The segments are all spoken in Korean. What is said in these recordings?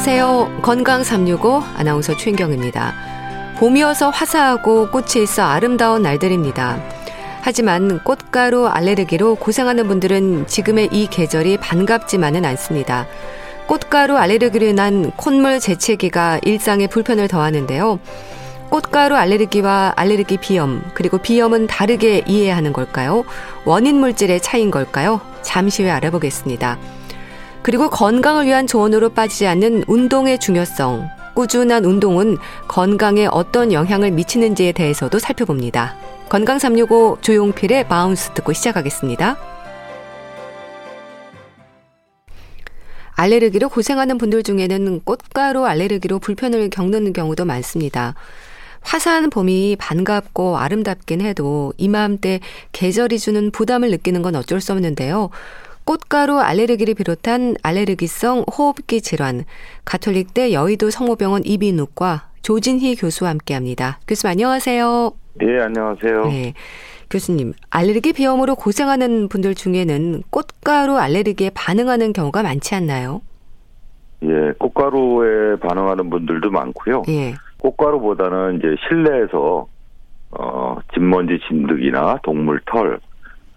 안녕하세요. 건강 365 아나운서 최인경입니다. 봄이어서 화사하고 꽃이 있어 아름다운 날들입니다. 하지만 꽃가루 알레르기로 고생하는 분들은 지금의 이 계절이 반갑지만은 않습니다. 꽃가루 알레르기로 인한 콧물 재채기가 일상에 불편을 더하는데요. 꽃가루 알레르기와 알레르기 비염, 그리고 비염은 다르게 이해하는 걸까요? 원인 물질의 차이인 걸까요? 잠시 후에 알아보겠습니다. 그리고 건강을 위한 조언으로 빠지지 않는 운동의 중요성. 꾸준한 운동은 건강에 어떤 영향을 미치는지에 대해서도 살펴봅니다. 건강 365 조용필의 Bounce 듣고 시작하겠습니다. 알레르기로 고생하는 분들 중에는 꽃가루 알레르기로 불편을 겪는 경우도 많습니다. 화사한 봄이 반갑고 아름답긴 해도 이맘때 계절이 주는 부담을 느끼는 건 어쩔 수 없는데요. 꽃가루 알레르기를 비롯한 알레르기성 호흡기 질환, 가톨릭대 여의도 성모병원 이비인후과 조진희 교수와 함께합니다. 교수님 안녕하세요. 예, 안녕하세요. 네. 교수님, 알레르기 비염으로 고생하는 분들 중에는 꽃가루 알레르기에 반응하는 경우가 많지 않나요? 예, 꽃가루에 반응하는 분들도 많고요. 예. 꽃가루보다는 이제 실내에서 어, 진먼지 진드기나 동물 털,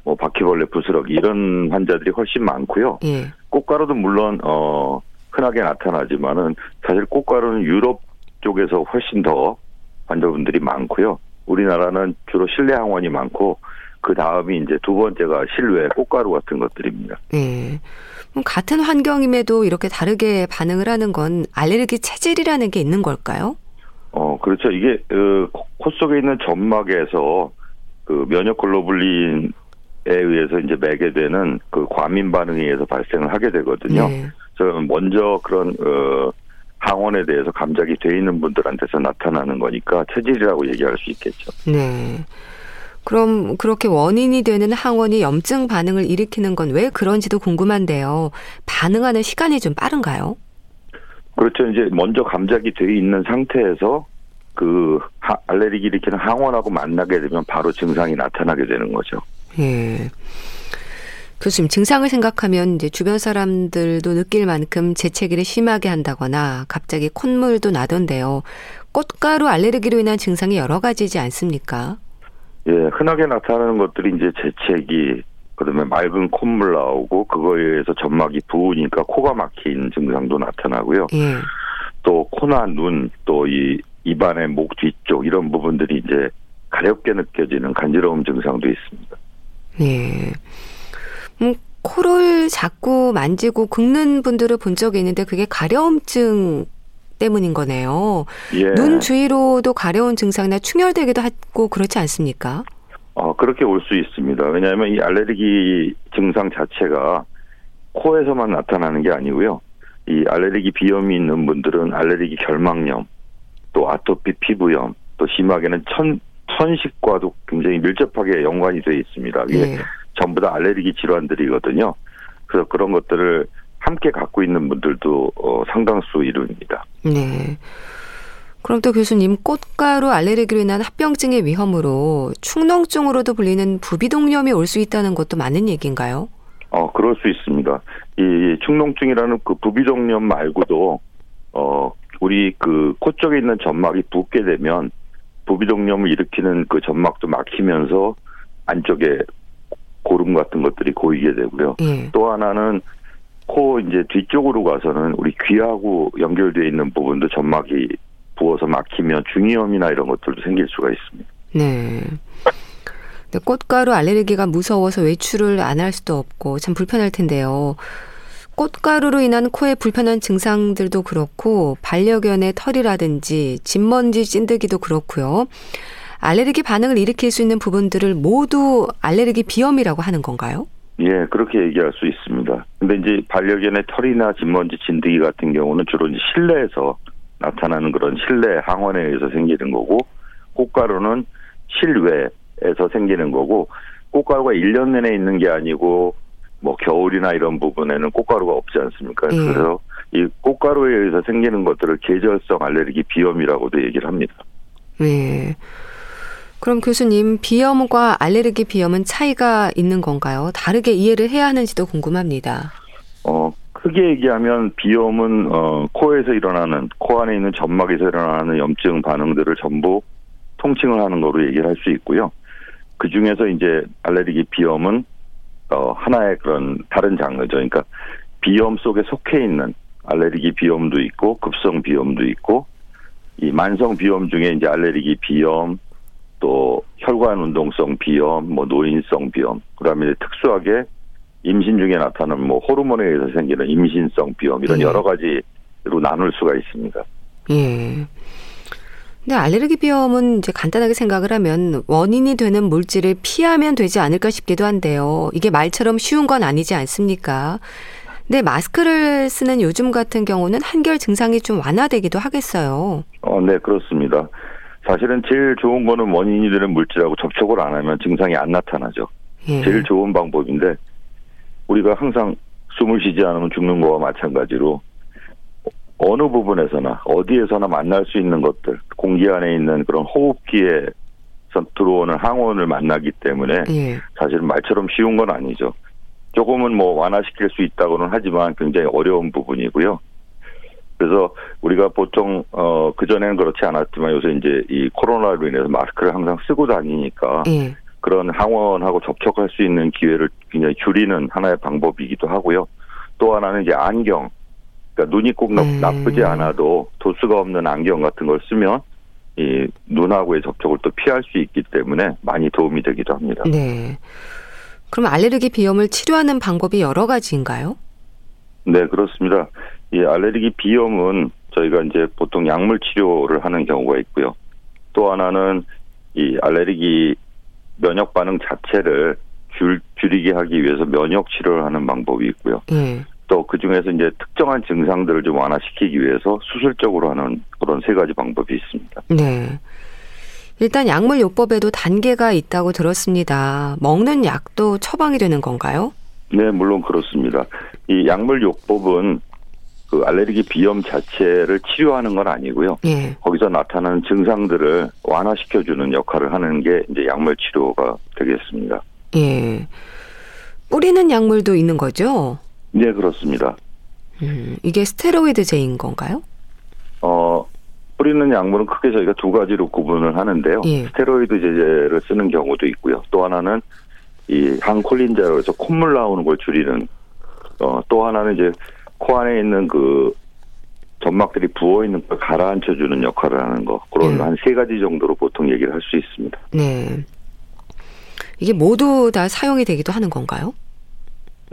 뭐 바퀴벌레 부스러기 이런 환자들이 훨씬 많고요. 예. 꽃가루도 물론 어 흔하게 나타나지만은 사실 꽃가루는 유럽 쪽에서 훨씬 더 환자분들이 많고요. 우리나라는 주로 실내 항원이 많고 그 다음이 이제 두 번째가 실외 꽃가루 같은 것들입니다. 예. 같은 환경임에도 이렇게 다르게 반응을 하는 건 알레르기 체질이라는 게 있는 걸까요? 어 그렇죠. 이게 그, 코 속에 있는 점막에서 그 면역 글로불린에 의해서 이제 매개되는 그 과민 반응에 의해서 발생을 하게 되거든요. 네. 그래서 먼저 그런 어 항원에 대해서 감작이 돼 있는 분들한테서 나타나는 거니까 체질이라고 얘기할 수 있겠죠. 네. 그럼 그렇게 원인이 되는 항원이 염증 반응을 일으키는 건 왜 그런지도 궁금한데요. 반응하는 시간이 좀 빠른가요? 그렇죠. 이제 먼저 감작이 돼 있는 상태에서 그 하- 알레르기 일으키는 항원하고 만나게 되면 바로 증상이 나타나게 되는 거죠. 예. 교수님, 증상을 생각하면 이제 주변 사람들도 느낄 만큼 재채기를 심하게 한다거나 갑자기 콧물도 나던데요. 꽃가루 알레르기로 인한 증상이 여러 가지지 않습니까? 예, 흔하게 나타나는 것들이 이제 재채기, 그다음에 맑은 콧물 나오고 그거에 의해서 점막이 부으니까 코가 막힌 증상도 나타나고요. 예. 또 코나 눈, 또 이 입안의 목 뒤쪽 이런 부분들이 이제 가렵게 느껴지는 간지러움 증상도 있습니다. 예. 음, 코를 자꾸 만지고 긁는 분들을 본 적이 있는데 그게 가려움증 때문인 거네요. 예. 눈 주위로도 가려운 증상이나 충혈되기도 하고 그렇지 않습니까? 어, 그렇게 올 수 있습니다. 왜냐하면 이 알레르기 증상 자체가 코에서만 나타나는 게 아니고요. 이 알레르기 비염이 있는 분들은 알레르기 결막염, 또 아토피 피부염, 또 심하게는 천, 천식과도 굉장히 밀접하게 연관이 되어 있습니다. 이게 예. 전부 다 알레르기 질환들이거든요. 그래서 그런 것들을 함께 갖고 있는 분들도 어, 상당수 이루입니다. 네. 그럼 또 교수님, 꽃가루 알레르기로 인한 합병증의 위험으로 축농증으로도 불리는 부비동염이 올 수 있다는 것도 맞는 얘기인가요? 어, 그럴 수 있습니다. 이 축농증이라는 그 부비동염 말고도 어, 우리 그 코 쪽에 있는 점막이 붓게 되면 부비동염을 일으키는 그 점막도 막히면서 안쪽에 고름 같은 것들이 고이게 되고요. 예. 또 하나는 코 이제 뒤쪽으로 가서는 우리 귀하고 연결되어 있는 부분도 점막이 부어서 막히면 중이염이나 이런 것들도 생길 수가 있습니다. 네. 꽃가루 알레르기가 무서워서 외출을 안 할 수도 없고 참 불편할 텐데요. 꽃가루로 인한 코에 불편한 증상들도 그렇고 반려견의 털이라든지 진먼지 찐드기도 그렇고요. 알레르기 반응을 일으킬 수 있는 부분들을 모두 알레르기 비염이라고 하는 건가요? 예, 그렇게 얘기할 수 있습니다. 근데 이제 반려견의 털이나 진먼지 진드기 같은 경우는 주로 이제 실내에서 나타나는 그런 실내 항원에 의해서 생기는 거고, 꽃가루는 실외에서 생기는 거고, 꽃가루가 1년 내내 있는 게 아니고, 뭐 겨울이나 이런 부분에는 꽃가루가 없지 않습니까? 예. 그래서 이 꽃가루에 의해서 생기는 것들을 계절성 알레르기 비염이라고도 얘기를 합니다. 네. 그럼 교수님, 비염과 알레르기 비염은 차이가 있는 건가요? 다르게 이해를 해야 하는지도 궁금합니다. 어, 크게 얘기하면 비염은 어, 코에서 일어나는 코 안에 있는 점막에서 일어나는 염증 반응들을 전부 통칭을 하는 거로 얘기를 할 수 있고요. 그 중에서 이제 알레르기 비염은 어, 하나의 그런 다른 장르죠. 그러니까 비염 속에 속해 있는 알레르기 비염도 있고 급성 비염도 있고 이 만성 비염 중에 이제 알레르기 비염 또 혈관 운동성 비염, 뭐 노인성 비염, 그다음에 특수하게 임신 중에 나타나는 뭐 호르몬에 의해서 생기는 임신성 비염 이런 예. 여러 가지로 나눌 수가 있습니다. 예. 근데 알레르기 비염은 이제 간단하게 생각을 하면 원인이 되는 물질을 피하면 되지 않을까 싶기도 한데요. 이게 말처럼 쉬운 건 아니지 않습니까? 근데 마스크를 쓰는 요즘 같은 경우는 한결 증상이 좀 완화되기도 하겠어요. 어, 네, 그렇습니다. 사실은 제일 좋은 거는 원인이 되는 물질하고 접촉을 안 하면 증상이 안 나타나죠. 예. 제일 좋은 방법인데 우리가 항상 숨을 쉬지 않으면 죽는 거와 마찬가지로 어느 부분에서나 어디에서나 만날 수 있는 것들 공기 안에 있는 그런 호흡기에서 들어오는 항원을 만나기 때문에 예. 사실은 말처럼 쉬운 건 아니죠. 조금은 뭐 완화시킬 수 있다고는 하지만 굉장히 어려운 부분이고요. 그래서 우리가 보통 어 그전에는 그렇지 않았지만 요새 이제 이 코로나로 인해서 마스크를 항상 쓰고 다니니까 예. 그런 항원하고 접촉할 수 있는 기회를 굉장히 줄이는 하나의 방법이기도 하고요. 또 하나는 이제 안경. 그러니까 눈이 꼭 나, 음. 나쁘지 않아도 도수가 없는 안경 같은 걸 쓰면 이 눈하고의 접촉을 또 피할 수 있기 때문에 많이 도움이 되기도 합니다. 네. 그럼 알레르기 비염을 치료하는 방법이 여러 가지인가요? 네, 그렇습니다. 이 알레르기 비염은 저희가 이제 보통 약물 치료를 하는 경우가 있고요. 또 하나는 이 알레르기 면역 반응 자체를 줄, 줄이게 하기 위해서 면역 치료를 하는 방법이 있고요. 예. 또 그 중에서 이제 특정한 증상들을 좀 완화시키기 위해서 수술적으로 하는 그런 세 가지 방법이 있습니다. 네. 일단 약물 요법에도 단계가 있다고 들었습니다. 먹는 약도 처방이 되는 건가요? 네, 물론 그렇습니다. 이 약물 요법은 그 알레르기 비염 자체를 치료하는 건 아니고요. 예. 거기서 나타나는 증상들을 완화시켜주는 역할을 하는 게 이제 약물 치료가 되겠습니다. 예. 뿌리는 약물도 있는 거죠? 네, 그렇습니다. 음, 이게 스테로이드제인 건가요? 어, 뿌리는 약물은 크게 저희가 두 가지로 구분을 하는데요. 예. 스테로이드 제제를 쓰는 경우도 있고요. 또 하나는 이 항콜린제로 해서 콧물 나오는 걸 줄이는 어, 또 하나는 이제 코 안에 있는 그 점막들이 부어 있는 걸 가라앉혀 주는 역할을 하는 거. 그런 예. 한세 가지 정도로 보통 얘기를 할 수 있습니다. 네. 이게 모두 다 사용이 되기도 하는 건가요?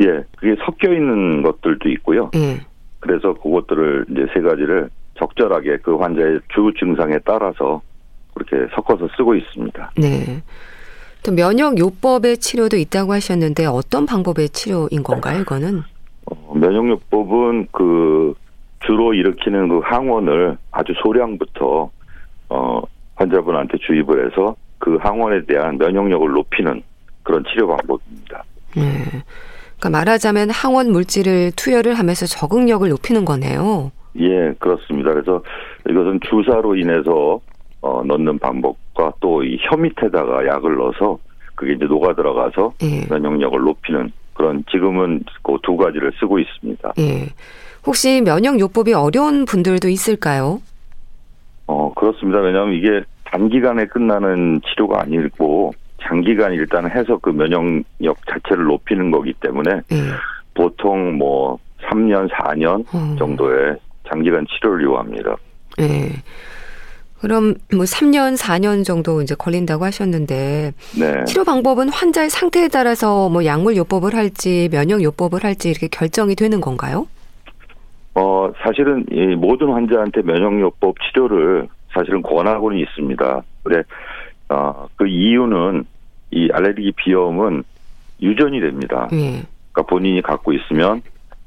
예, 그게 섞여 있는 것들도 있고요. 예. 그래서 그것들을 이제 세 가지를 적절하게 그 환자의 주 증상에 따라서 그렇게 섞어서 쓰고 있습니다. 네. 또 면역 요법의 치료도 있다고 하셨는데 어떤 방법의 치료인 건가요, 이거는? 어, 면역 요법은 그 주로 일으키는 그 항원을 아주 소량부터 어 환자분한테 주입을 해서 그 항원에 대한 면역력을 높이는 그런 치료 방법입니다. 네. 그러니까 말하자면 항원 물질을 투여를 하면서 적응력을 높이는 거네요. 예, 그렇습니다. 그래서 이것은 주사로 인해서 어 넣는 방법과 또 이 혀 밑에다가 약을 넣어서 그게 이제 녹아 들어가서 예. 면역력을 높이는 그런 지금은 그 두 가지를 쓰고 있습니다. 예. 혹시 면역 요법이 어려운 분들도 있을까요? 어, 그렇습니다. 왜냐하면 이게 단기간에 끝나는 치료가 아니고 장기간 일단 해서 그 면역력 자체를 높이는 거기 때문에 예. 보통 뭐 3년, 4년 어. 정도의 장기간 치료를 요합니다. 예. 그럼 뭐 3년, 4년 정도 이제 걸린다고 하셨는데 네. 치료 방법은 환자의 상태에 따라서 뭐 약물 요법을 할지 면역 요법을 할지 이렇게 결정이 되는 건가요? 어, 사실은 이 모든 환자한테 면역 요법 치료를 사실은 권하고는 있습니다. 근데 어, 그 이유는 이 알레르기 비염은 유전이 됩니다. 예. 그러니까 본인이 갖고 있으면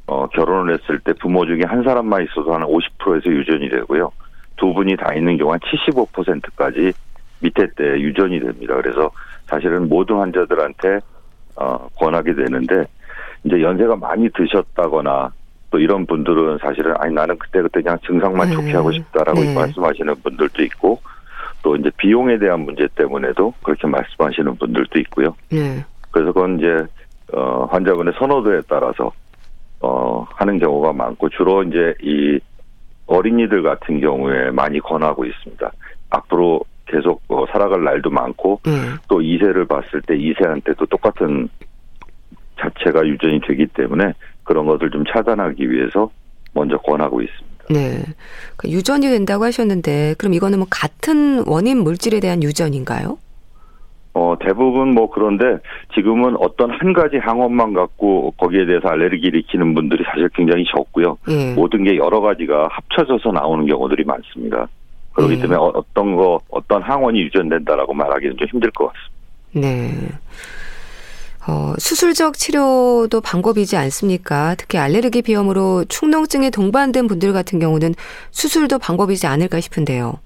어, 결혼을 했을 때 부모 중에 한 사람만 있어도 한 50%에서 유전이 되고요. 두 분이 다 있는 경우 한 75%까지 밑에 때 유전이 됩니다. 그래서 사실은 모든 환자들한테 어, 권하게 되는데 이제 연세가 많이 드셨다거나 또 이런 분들은 사실은 아니 나는 그때 그때 그냥 증상만 네. 좋게 하고 싶다라고 네. 말씀하시는 분들도 있고 또 이제 비용에 대한 문제 때문에도 그렇게 말씀하시는 분들도 있고요. 네. 그래서 그건 이제 어 환자분의 선호도에 따라서 어, 하는 경우가 많고 주로 이제 이 어린이들 같은 경우에 많이 권하고 있습니다. 앞으로 계속 어, 살아갈 날도 많고 예. 또 2세를 봤을 때 2세한테도 똑같은 자체가 유전이 되기 때문에 그런 것을 좀 차단하기 위해서 먼저 권하고 있습니다. 네. 그 유전이 된다고 하셨는데 그럼 이거는 뭐 같은 원인 물질에 대한 유전인가요? 어, 대부분 뭐 그런데 지금은 어떤 한 가지 항원만 갖고 거기에 대해서 알레르기를 일으키는 분들이 사실 굉장히 적고요. 예. 모든 게 여러 가지가 합쳐져서 나오는 경우들이 많습니다. 그렇기 예. 때문에 어- 어떤 거, 어떤 항원이 유전된다라고 말하기는 좀 힘들 것 같습니다. 네. 어, 수술적 치료도 방법이지 않습니까? 특히 알레르기 비염으로 축농증에 동반된 분들 같은 경우는 수술도 방법이지 않을까 싶은데요.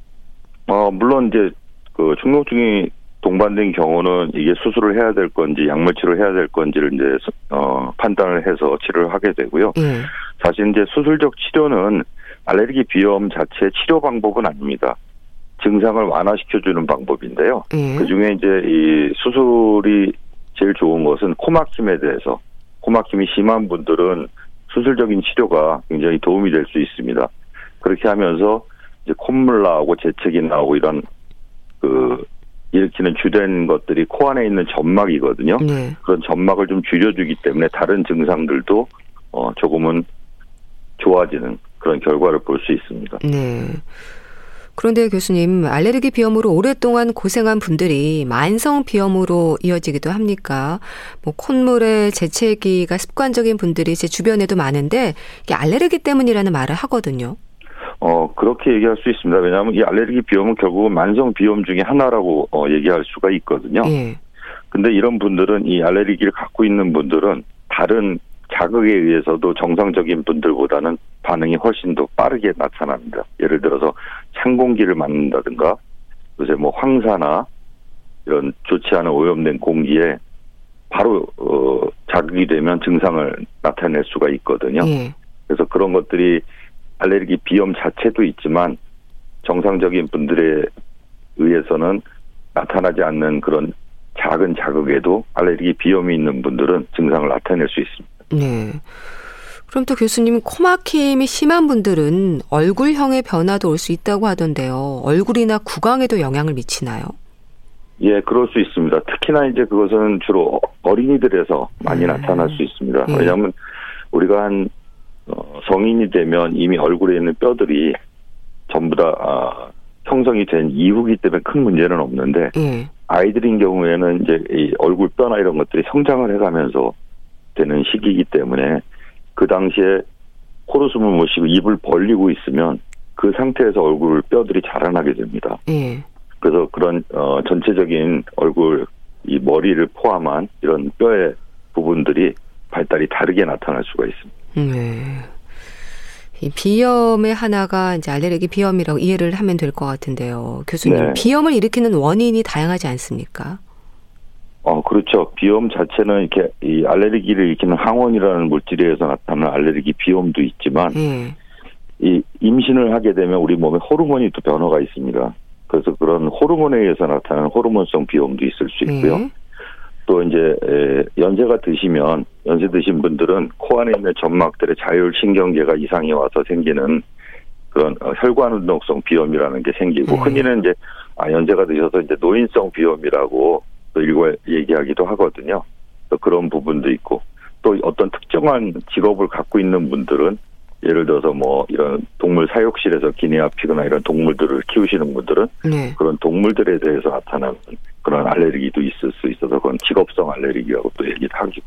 어, 물론 이제 그 충농증이 동반된 경우는 이게 수술을 해야 될 건지 약물 치료를 해야 될 건지를 이제 어, 판단을 해서 치료를 하게 되고요. 예. 사실 이제 수술적 치료는 알레르기 비염 자체 치료 방법은 아닙니다. 증상을 완화시켜주는 방법인데요. 예. 그 중에 이제 이 수술이 제일 좋은 것은 코막힘에 대해서 코막힘이 심한 분들은 수술적인 치료가 굉장히 도움이 될 수 있습니다. 그렇게 하면서 이제 콧물 나오고 재채기 나오고 이런 그 일으키는 주된 것들이 코 안에 있는 점막이거든요. 네. 그런 점막을 좀 줄여주기 때문에 다른 증상들도 어 조금은 좋아지는 그런 결과를 볼 수 있습니다. 네. 그런데 교수님, 알레르기 비염으로 오랫동안 고생한 분들이 만성 비염으로 이어지기도 합니까? 뭐 콧물에 재채기가 습관적인 분들이 제 주변에도 많은데 이게 알레르기 때문이라는 말을 하거든요. 어 그렇게 얘기할 수 있습니다. 왜냐하면 이 알레르기 비염은 결국은 만성 비염 중에 하나라고 어, 얘기할 수가 있거든요. 예. 근데 이런 분들은 이 알레르기를 갖고 있는 분들은 다른 자극에 의해서도 정상적인 분들보다는 반응이 훨씬 더 빠르게 나타납니다. 예를 들어서 찬 공기를 맞는다든가 요새 뭐 황사나 이런 좋지 않은 오염된 공기에 바로 어, 자극이 되면 증상을 나타낼 수가 있거든요. 예. 그래서 그런 것들이 알레르기 비염 자체도 있지만 정상적인 분들에 의해서는 나타나지 않는 그런 작은 자극에도 알레르기 비염이 있는 분들은 증상을 나타낼 수 있습니다. 네. 그럼 또 교수님, 코막힘이 심한 분들은 얼굴형의 변화도 올 수 있다고 하던데요. 얼굴이나 구강에도 영향을 미치나요? 예, 그럴 수 있습니다. 특히나 이제 그것은 주로 어린이들에서 많이 음. 나타날 수 있습니다. 예. 왜냐하면 우리가 한 어, 성인이 되면 이미 얼굴에 있는 뼈들이 전부 다 아, 형성이 된 이후기 때문에 큰 문제는 없는데 예. 아이들인 경우에는 이제 이 얼굴 뼈나 이런 것들이 성장을 해가면서 되는 시기이기 때문에 그 당시에 코로 숨을 못 쉬고 입을 벌리고 있으면 그 상태에서 얼굴 뼈들이 자라나게 됩니다. 예. 그래서 그런 어 전체적인 얼굴 이 머리를 포함한 이런 뼈의 부분들이 발달이 다르게 나타날 수가 있습니다. 네. 이 비염의 하나가 이제 알레르기 비염이라고 이해를 하면 될 것 같은데요. 교수님, 네. 비염을 일으키는 원인이 다양하지 않습니까? 어 그렇죠. 비염 자체는 이렇게 이 알레르기를 일으키는 항원이라는 물질에 의해서 나타나는 알레르기 비염도 있지만 예. 이 임신을 하게 되면 우리 몸에 호르몬이 또 변화가 있습니다. 그래서 그런 호르몬에 의해서 나타나는 호르몬성 비염도 있을 수 있고요. 예. 또 이제 에, 연세가 드시면 연세 드신 분들은 코 안에 있는 점막들의 자율 신경계가 이상이 와서 생기는 그런 어, 혈관 운동성 비염이라는 게 생기고 네. 흔히는 이제 아 연세가 드셔서 이제 노인성 비염이라고 또 일부 얘기하기도 하거든요. 또 그런 부분도 있고 또 어떤 특정한 직업을 갖고 있는 분들은 예를 들어서 뭐 이런 동물 사육실에서 기내아 피거나 이런 동물들을 키우시는 분들은 네. 그런 동물들에 대해서 나타나는 그런 알레르기도 있을 수 있어서 그건 직업성 알레르기라고 또 얘기를 하기,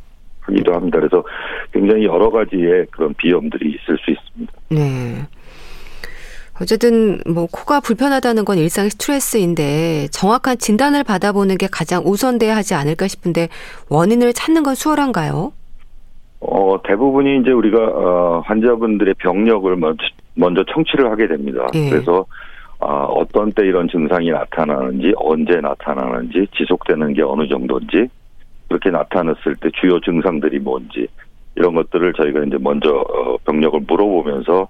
하기도 합니다. 그래서 굉장히 여러 가지의 그런 비염들이 있을 수 있습니다. 네. 어쨌든 뭐 코가 불편하다는 건 일상의 스트레스인데 정확한 진단을 받아보는 게 가장 우선돼야 하지 않을까 싶은데 원인을 찾는 건 수월한가요? 어, 대부분이 이제 우리가, 어, 환자분들의 병력을 먼저, 먼저 청취를 하게 됩니다. 예. 그래서, 아, 어떤 때 이런 증상이 나타나는지, 언제 나타나는지, 지속되는 게 어느 정도인지, 그렇게 나타났을 때 주요 증상들이 뭔지, 이런 것들을 저희가 이제 먼저, 어, 병력을 물어보면서,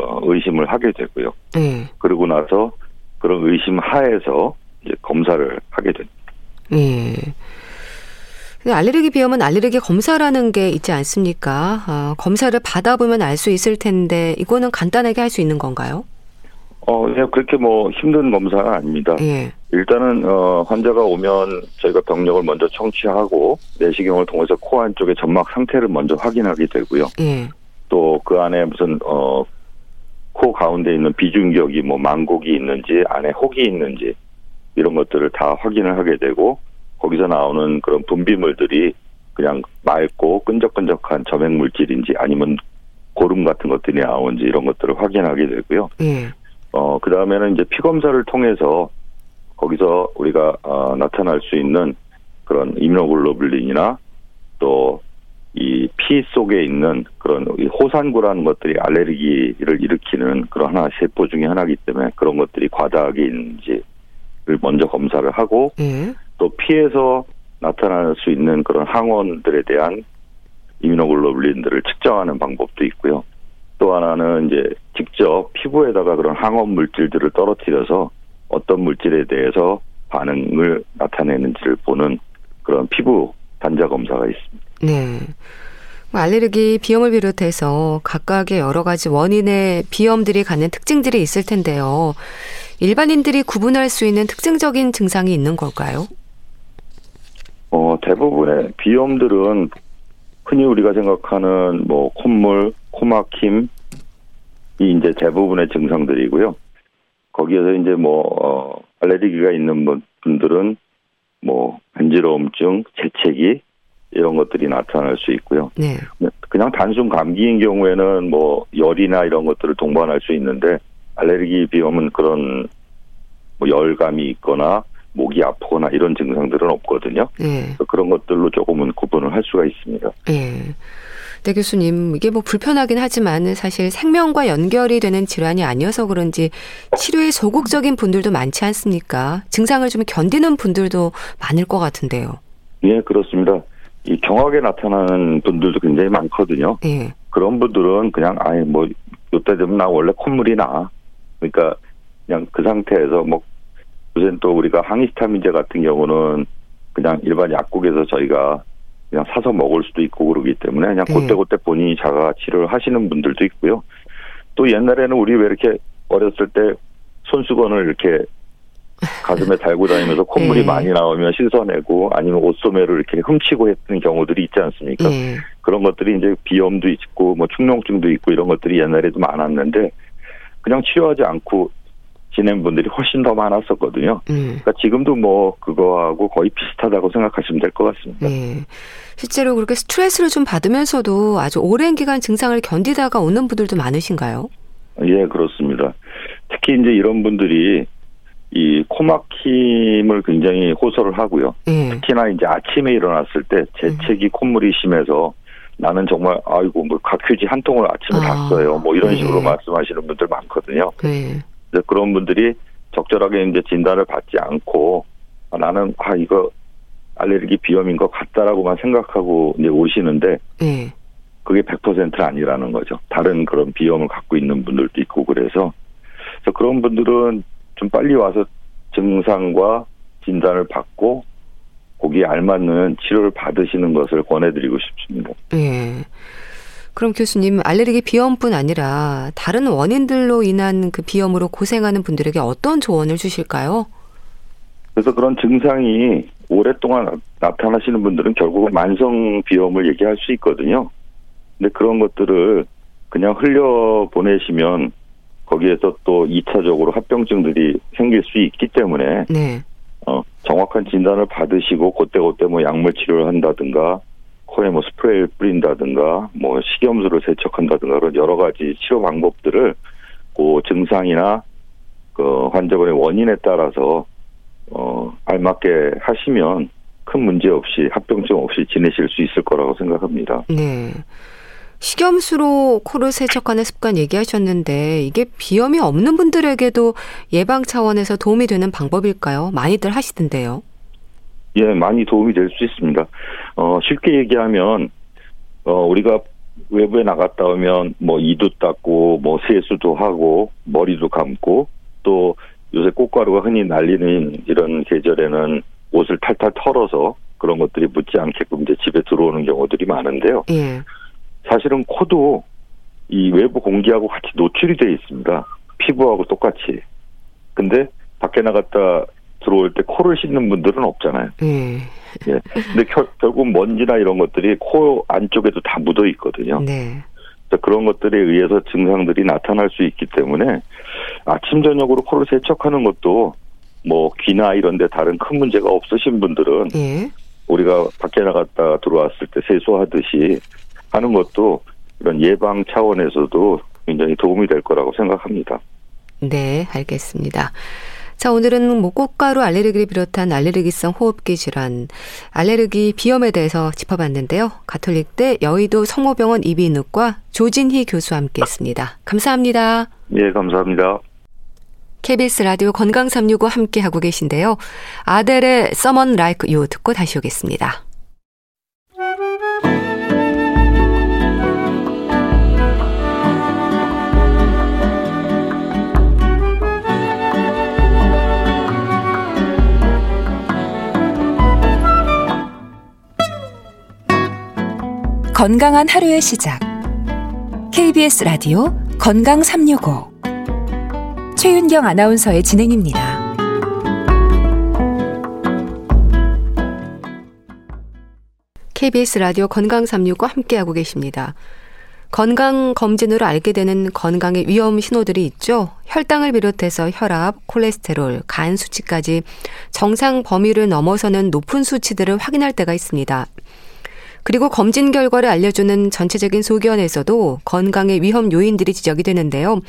어, 의심을 하게 되고요. 네. 그러고 나서 그런 의심 하에서 이제 검사를 하게 됩니다. 예. 알레르기 비염은 알레르기 검사라는 게 있지 않습니까? 어, 검사를 받아보면 알 수 있을 텐데 이거는 간단하게 할 수 있는 건가요? 어, 그냥 그렇게 뭐 힘든 검사는 아닙니다. 예. 일단은 어, 환자가 오면 저희가 병력을 먼저 청취하고 내시경을 통해서 코 안쪽의 점막 상태를 먼저 확인하게 되고요. 예. 또 그 안에 무슨 어, 코 가운데 있는 비중격이 뭐 망곡이 있는지 안에 혹이 있는지 이런 것들을 다 확인을 하게 되고 거기서 나오는 그런 분비물들이 그냥 맑고 끈적끈적한 점액 물질인지 아니면 고름 같은 것들이 나오는지 이런 것들을 확인하게 되고요. 예. 어, 그 다음에는 이제 피 검사를 통해서 거기서 우리가 어, 나타날 수 있는 그런 이뮤노글로불린이나 또 이 피 속에 있는 그런 이 호산구라는 것들이 알레르기를 일으키는 그런 하나 세포 중에 하나이기 때문에 그런 것들이 과다하게 있는지를 먼저 검사를 하고 예. 또 피에서 나타날 수 있는 그런 항원들에 대한 이뮤노글로불린들을 측정하는 방법도 있고요. 또 하나는 이제 직접 피부에다가 그런 항원 물질들을 떨어뜨려서 어떤 물질에 대해서 반응을 나타내는지를 보는 그런 피부 단자 검사가 있습니다. 네. 뭐 알레르기 비염을 비롯해서 각각의 여러 가지 원인의 비염들이 갖는 특징들이 있을 텐데요. 일반인들이 구분할 수 있는 특징적인 증상이 있는 걸까요? 어, 대부분의 비염들은 흔히 우리가 생각하는 뭐 콧물, 코막힘 이 이제 대부분의 증상들이고요. 거기에서 이제 뭐 어, 알레르기가 있는 분들은 뭐 간지러움증, 재채기 이런 것들이 나타날 수 있고요. 네. 그냥 단순 감기인 경우에는 뭐 열이나 이런 것들을 동반할 수 있는데 알레르기 비염은 그런 뭐 열감이 있거나 목이 아프거나 이런 증상들은 없거든요. 네. 그런 것들로 조금은 구분을 할 수가 있습니다. 네. 네, 교수님. 이게 뭐 불편하긴 하지만 사실 생명과 연결이 되는 질환이 아니어서 그런지 치료에 소극적인 분들도 많지 않습니까? 증상을 좀 견디는 분들도 많을 것 같은데요. 예, 그렇습니다. 이 경하게 나타나는 분들도 굉장히 많거든요. 예. 그런 분들은 그냥 아예 뭐 요때 되면 나 원래 콧물이 나. 그러니까 그냥 그 상태에서 뭐 요새 또 우리가 항히스타민제 같은 경우는 그냥 일반 약국에서 저희가 그냥 사서 먹을 수도 있고 그러기 때문에 그냥 네. 그때그때 본인이 자가 치료를 하시는 분들도 있고요. 또 옛날에는 우리 왜 이렇게 어렸을 때 손수건을 이렇게 가슴에 달고 다니면서 콧물이 네. 많이 나오면 씻어내고 아니면 옷소매를 이렇게 훔치고 했던 경우들이 있지 않습니까? 예. 그런 것들이 이제 비염도 있고 뭐 축농증도 있고 이런 것들이 옛날에도 많았는데 그냥 치료하지 않고 지낸 분들이 훨씬 더 많았었거든요. 음. 그러니까 지금도 뭐 그거하고 거의 비슷하다고 생각하시면 될 것 같습니다. 예. 실제로 그렇게 스트레스를 좀 받으면서도 아주 오랜 기간 증상을 견디다가 오는 분들도 많으신가요? 예, 그렇습니다. 특히 이제 이런 분들이 이 코막힘을 굉장히 호소를 하고요. 예. 특히나 이제 아침에 일어났을 때 재채기 콧물이 심해서 나는 정말 아이고 뭐 각휴지 한 통을 아침에 아, 다 써요. 뭐 이런 네. 식으로 말씀하시는 분들 많거든요. 네. 이제 그런 분들이 적절하게 이제 진단을 받지 않고 아, 나는 아 이거 알레르기 비염인 것 같다라고만 생각하고 이제 오시는데 예. 그게 100%는 아니라는 거죠. 다른 그런 비염을 갖고 있는 분들도 있고 그래서 그래서 그런 분들은 좀 빨리 와서 증상과 진단을 받고 거기에 알맞는 치료를 받으시는 것을 권해드리고 싶습니다. 예. 그럼 교수님, 알레르기 비염뿐 아니라 다른 원인들로 인한 그 비염으로 고생하는 분들에게 어떤 조언을 주실까요? 그래서 그런 증상이 오랫동안 나타나시는 분들은 결국은 만성 비염을 얘기할 수 있거든요. 근데 그런 것들을 그냥 흘려 보내시면 거기에서 또 2차적으로 합병증들이 생길 수 있기 때문에 네. 어, 정확한 진단을 받으시고 그때그때 뭐 약물 치료를 한다든가 코에 뭐 스프레이를 뿌린다든가 뭐 식염수를 세척한다든가 그런 여러 가지 치료 방법들을 그 증상이나 그 환자분의 원인에 따라서 어 알맞게 하시면 큰 문제 없이 합병증 없이 지내실 수 있을 거라고 생각합니다. 네. 식염수로 코를 세척하는 습관 얘기하셨는데 이게 비염이 없는 분들에게도 예방 차원에서 도움이 되는 방법일까요? 많이들 하시던데요. 예, 많이 도움이 될 수 있습니다. 어, 쉽게 얘기하면, 어, 우리가 외부에 나갔다 오면 뭐 이도 닦고, 뭐 세수도 하고, 머리도 감고, 또 요새 꽃가루가 흔히 날리는 이런 계절에는 옷을 탈탈 털어서 그 그런 것들이 묻지 않게끔 이제 집에 들어오는 경우들이 많은데요. 예. 사실은 코도 이 외부 공기하고 같이 노출이 돼 있습니다. 피부하고 똑같이. 근데 밖에 나갔다 들어올 때 코를 씻는 분들은 없잖아요. 예. 예. 근데 겨, 결국 먼지나 이런 것들이 코 안쪽에도 다 묻어 있거든요. 네. 그런 것들에 의해서 증상들이 나타날 수 있기 때문에 아침 저녁으로 코를 세척하는 것도 뭐 귀나 이런 데 다른 큰 문제가 없으신 분들은 예. 우리가 밖에 나갔다 들어왔을 때 세수하듯이 하는 것도 이런 예방 차원에서도 굉장히 도움이 될 거라고 생각합니다. 네, 알겠습니다. 자, 오늘은 뭐 꽃가루 알레르기를 비롯한 알레르기성 호흡기 질환, 알레르기 비염에 대해서 짚어봤는데요. 가톨릭대 여의도 성모병원 이비인후과 조진희 교수와 함께 했습니다. 감사합니다. 예, 감사합니다. KBS 라디오 건강 365 함께 하고 계신데요. 아델의 Someone Like You 듣고 다시 오겠습니다. 건강한 하루의 시작. KBS 라디오 건강 365. 최윤경 아나운서의 진행입니다. KBS 라디오 건강 365 함께하고 계십니다. 건강 검진으로 알게 되는 건강의 위험 신호들이 있죠. 혈당을 비롯해서 혈압, 콜레스테롤, 간 수치까지 정상 범위를 넘어서는 높은 수치들을 확인할 때가 있습니다. 그리고 검진 결과를 알려주는 전체적인 소견에서도 건강의 위험 요인들이 지적이 되는데요.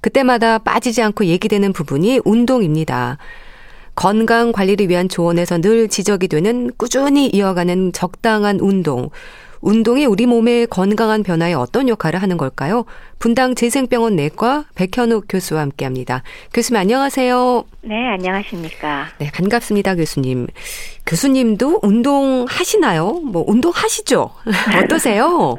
그때마다 빠지지 않고 얘기되는 부분이 운동입니다. 건강 관리를 위한 조언에서 늘 지적이 되는 꾸준히 이어가는 적당한 운동. 운동이 우리 몸의 건강한 변화에 어떤 역할을 하는 걸까요? 분당 재생병원 내과 백현욱 교수와 함께 합니다. 교수님 안녕하세요. 네, 안녕하십니까. 네, 반갑습니다, 교수님. 교수님도 운동 하시나요? 뭐, 운동 하시죠? 어떠세요?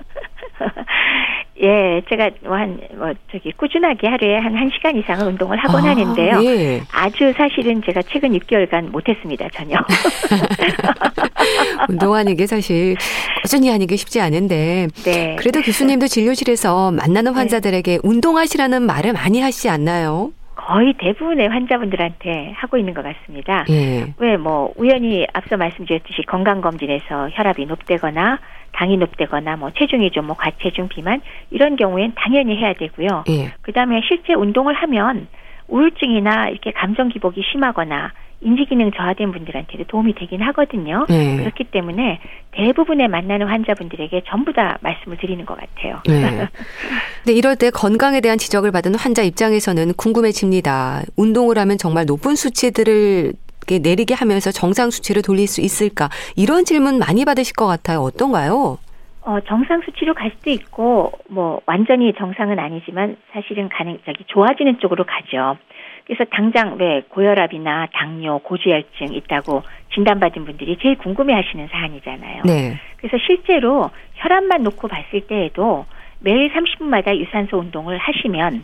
예, 제가 뭐 한, 뭐, 저기, 꾸준하게 하루에 한 1시간 이상은 운동을 하곤 아, 하는데요. 예. 아주 사실은 제가 최근 6개월간 못했습니다, 전혀. 운동하는 게 사실 꾸준히 하는 게 쉽지 않은데. 네. 그래도 교수님도 진료실에서 만나는 환자들에게 운동하시라는 말을 많이 하시지 않나요? 거의 대부분의 환자분들한테 하고 있는 것 같습니다. 예. 왜 뭐, 우연히 앞서 말씀드렸듯이 건강검진에서 혈압이 높대거나, 당이 높대거나, 뭐, 체중이 좀 뭐, 과체중, 비만, 이런 경우엔 당연히 해야 되고요. 예. 그 다음에 실제 운동을 하면 우울증이나 이렇게 감정 기복이 심하거나 인지 기능 저하된 분들한테도 도움이 되긴 하거든요. 예. 그렇기 때문에 대부분의 만나는 환자분들에게 전부 다 말씀을 드리는 것 같아요. 네. 근데 이럴 때 건강에 대한 지적을 받은 환자 입장에서는 궁금해집니다. 운동을 하면 정말 높은 수치들을 이렇게 내리게 하면서 정상 수치를 돌릴 수 있을까? 이런 질문 많이 받으실 것 같아요. 어떤가요? 어, 정상 수치로 갈 수도 있고, 뭐, 완전히 정상은 아니지만 사실은 가능, 저기, 좋아지는 쪽으로 가죠. 그래서 당장 왜 고혈압이나 당뇨, 고지혈증 있다고 진단받은 분들이 제일 궁금해 하시는 사안이잖아요. 네. 그래서 실제로 혈압만 놓고 봤을 때에도 매일 30분마다 유산소 운동을 하시면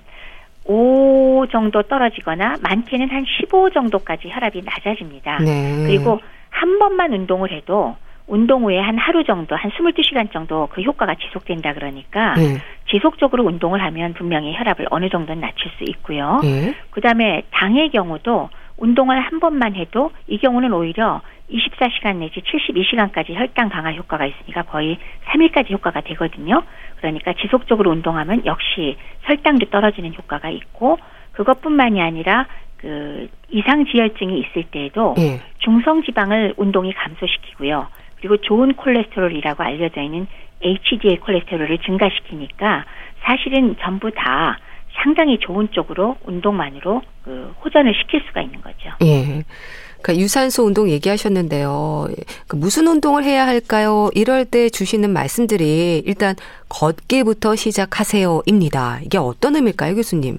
5 정도 떨어지거나 많게는 한 15 정도까지 혈압이 낮아집니다. 네. 그리고 한 번만 운동을 해도 운동 후에 한 하루 정도, 한 22시간 정도 그 효과가 지속된다 그러니까 네. 지속적으로 운동을 하면 분명히 혈압을 어느 정도는 낮출 수 있고요. 예. 그 다음에 당의 경우도 운동을 한 번만 해도 이 경우는 오히려 24시간 내지 72시간까지 혈당 강화 효과가 있으니까 거의 3일까지 효과가 되거든요. 그러니까 지속적으로 운동하면 역시 혈당도 떨어지는 효과가 있고 그것뿐만이 아니라 그 이상 지혈증이 있을 때에도 예. 중성 지방을 운동이 감소시키고요. 그리고 좋은 콜레스테롤이라고 알려져 있는 HDL 콜레스테롤을 증가시키니까 사실은 전부 다 상당히 좋은 쪽으로 운동만으로 그 호전을 시킬 수가 있는 거죠. 예. 그러니까 유산소 운동 얘기하셨는데요. 그 무슨 운동을 해야 할까요? 이럴 때 주시는 말씀들이 일단 걷기부터 시작하세요입니다. 이게 어떤 의미일까요, 교수님?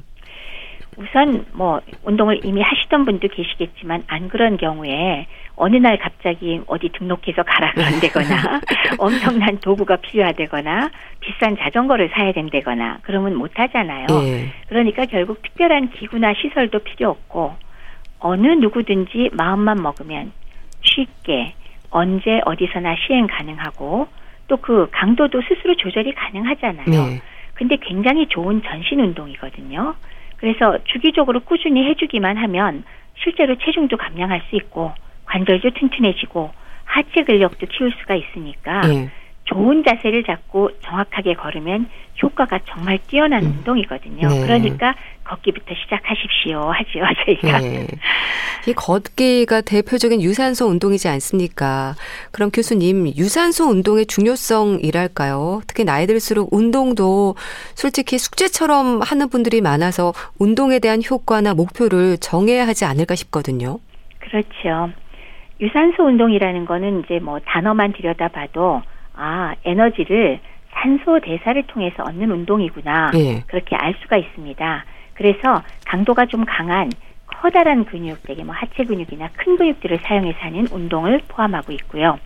우선 뭐 운동을 이미 하시던 분도 계시겠지만 안 그런 경우에 어느 날 갑자기 어디 등록해서 가라 그런다거나 엄청난 도구가 필요하다거나 비싼 자전거를 사야 된다거나 그러면 못 하잖아요. 예. 그러니까 결국 특별한 기구나 시설도 필요 없고 어느 누구든지 마음만 먹으면 쉽게 언제 어디서나 시행 가능하고 또 그 강도도 스스로 조절이 가능하잖아요. 네. 근데 굉장히 좋은 전신 운동이거든요. 그래서 주기적으로 꾸준히 해주기만 하면 실제로 체중도 감량할 수 있고 관절도 튼튼해지고 하체 근력도 키울 수가 있으니까 예. 좋은 자세를 잡고 정확하게 걸으면 효과가 정말 뛰어난 음. 운동이거든요. 네. 그러니까 걷기부터 시작하십시오 하지요 저희가. 예. 이 걷기가 대표적인 유산소 운동이지 않습니까? 그럼 교수님, 유산소 운동의 중요성이랄까요? 특히 나이 들수록 운동도 솔직히 숙제처럼 하는 분들이 많아서 운동에 대한 효과나 목표를 정해야 하지 않을까 싶거든요. 그렇죠. 유산소 운동이라는 거는 이제 뭐 단어만 들여다봐도 아 에너지를 산소 대사를 통해서 얻는 운동이구나 예. 그렇게 알 수가 있습니다. 그래서 강도가 좀 강한 커다란 근육, 되게 뭐 하체 근육이나 큰 근육들을 사용해서 하는 운동을 포함하고 있고요.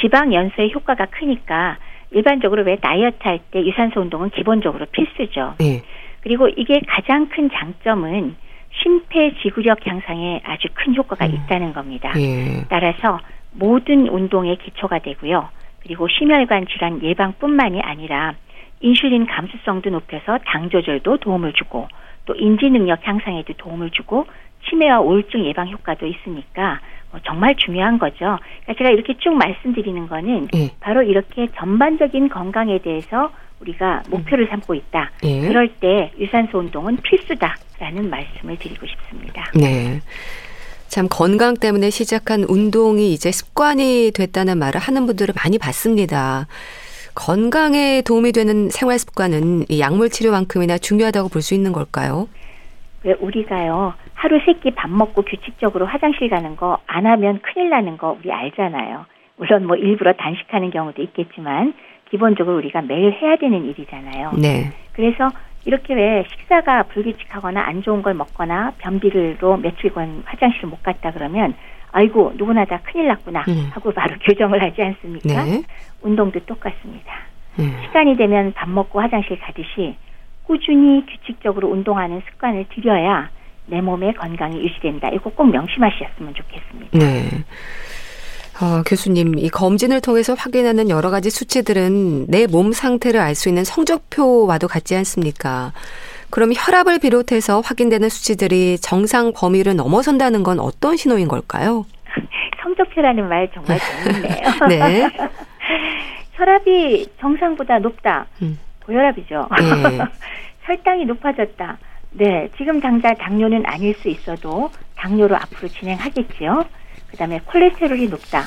지방 연소의 효과가 크니까 일반적으로 왜 다이어트 할 때 유산소 운동은 기본적으로 필수죠. 예. 그리고 이게 가장 큰 장점은 심폐지구력 향상에 아주 큰 효과가 음. 있다는 겁니다. 예. 따라서 모든 운동의 기초가 되고요. 그리고 심혈관 질환 예방뿐만이 아니라 인슐린 감수성도 높여서 당 조절도 도움을 주고 또 인지 능력 향상에도 도움을 주고 치매와 우울증 예방 효과도 있으니까 뭐 정말 중요한 거죠. 그러니까 제가 이렇게 쭉 말씀드리는 거는 예. 바로 이렇게 전반적인 건강에 대해서 우리가 목표를 삼고 있다. 예. 그럴 때 유산소 운동은 필수다라는 말씀을 드리고 싶습니다. 네. 참 건강 때문에 시작한 운동이 이제 습관이 됐다는 말을 하는 분들을 많이 봤습니다. 건강에 도움이 되는 생활 습관은 이 약물 치료만큼이나 중요하다고 볼 수 있는 걸까요? 왜 우리가요 하루 세 끼 밥 먹고 규칙적으로 화장실 가는 거 안 하면 큰일 나는 거 우리 알잖아요. 물론 뭐 일부러 단식하는 경우도 있겠지만 기본적으로 우리가 매일 해야 되는 일이잖아요. 네. 그래서 이렇게 왜 식사가 불규칙하거나 안 좋은 걸 먹거나 변비로 며칠간 화장실을 못 갔다 그러면 아이고 누구나 다 큰일 났구나 음. 하고 바로 교정을 하지 않습니까? 네. 운동도 똑같습니다. 음. 시간이 되면 밥 먹고 화장실 가듯이 꾸준히 규칙적으로 운동하는 습관을 들여야 내 몸의 건강이 유지된다. 이거 꼭 명심하셨으면 좋겠습니다. 네. 어, 교수님, 이 검진을 통해서 확인하는 여러 가지 수치들은 내 몸 상태를 알 수 있는 성적표와도 같지 않습니까? 그럼 혈압을 비롯해서 확인되는 수치들이 정상 범위를 넘어선다는 건 어떤 신호인 걸까요? 성적표라는 말 정말 재밌네요. 네. 혈압이 정상보다 높다. 음. 고혈압이죠. 예. 혈당이 높아졌다. 네, 지금 당장 당뇨는 아닐 수 있어도 당뇨로 앞으로 진행하겠지요. 그다음에 콜레스테롤이 높다.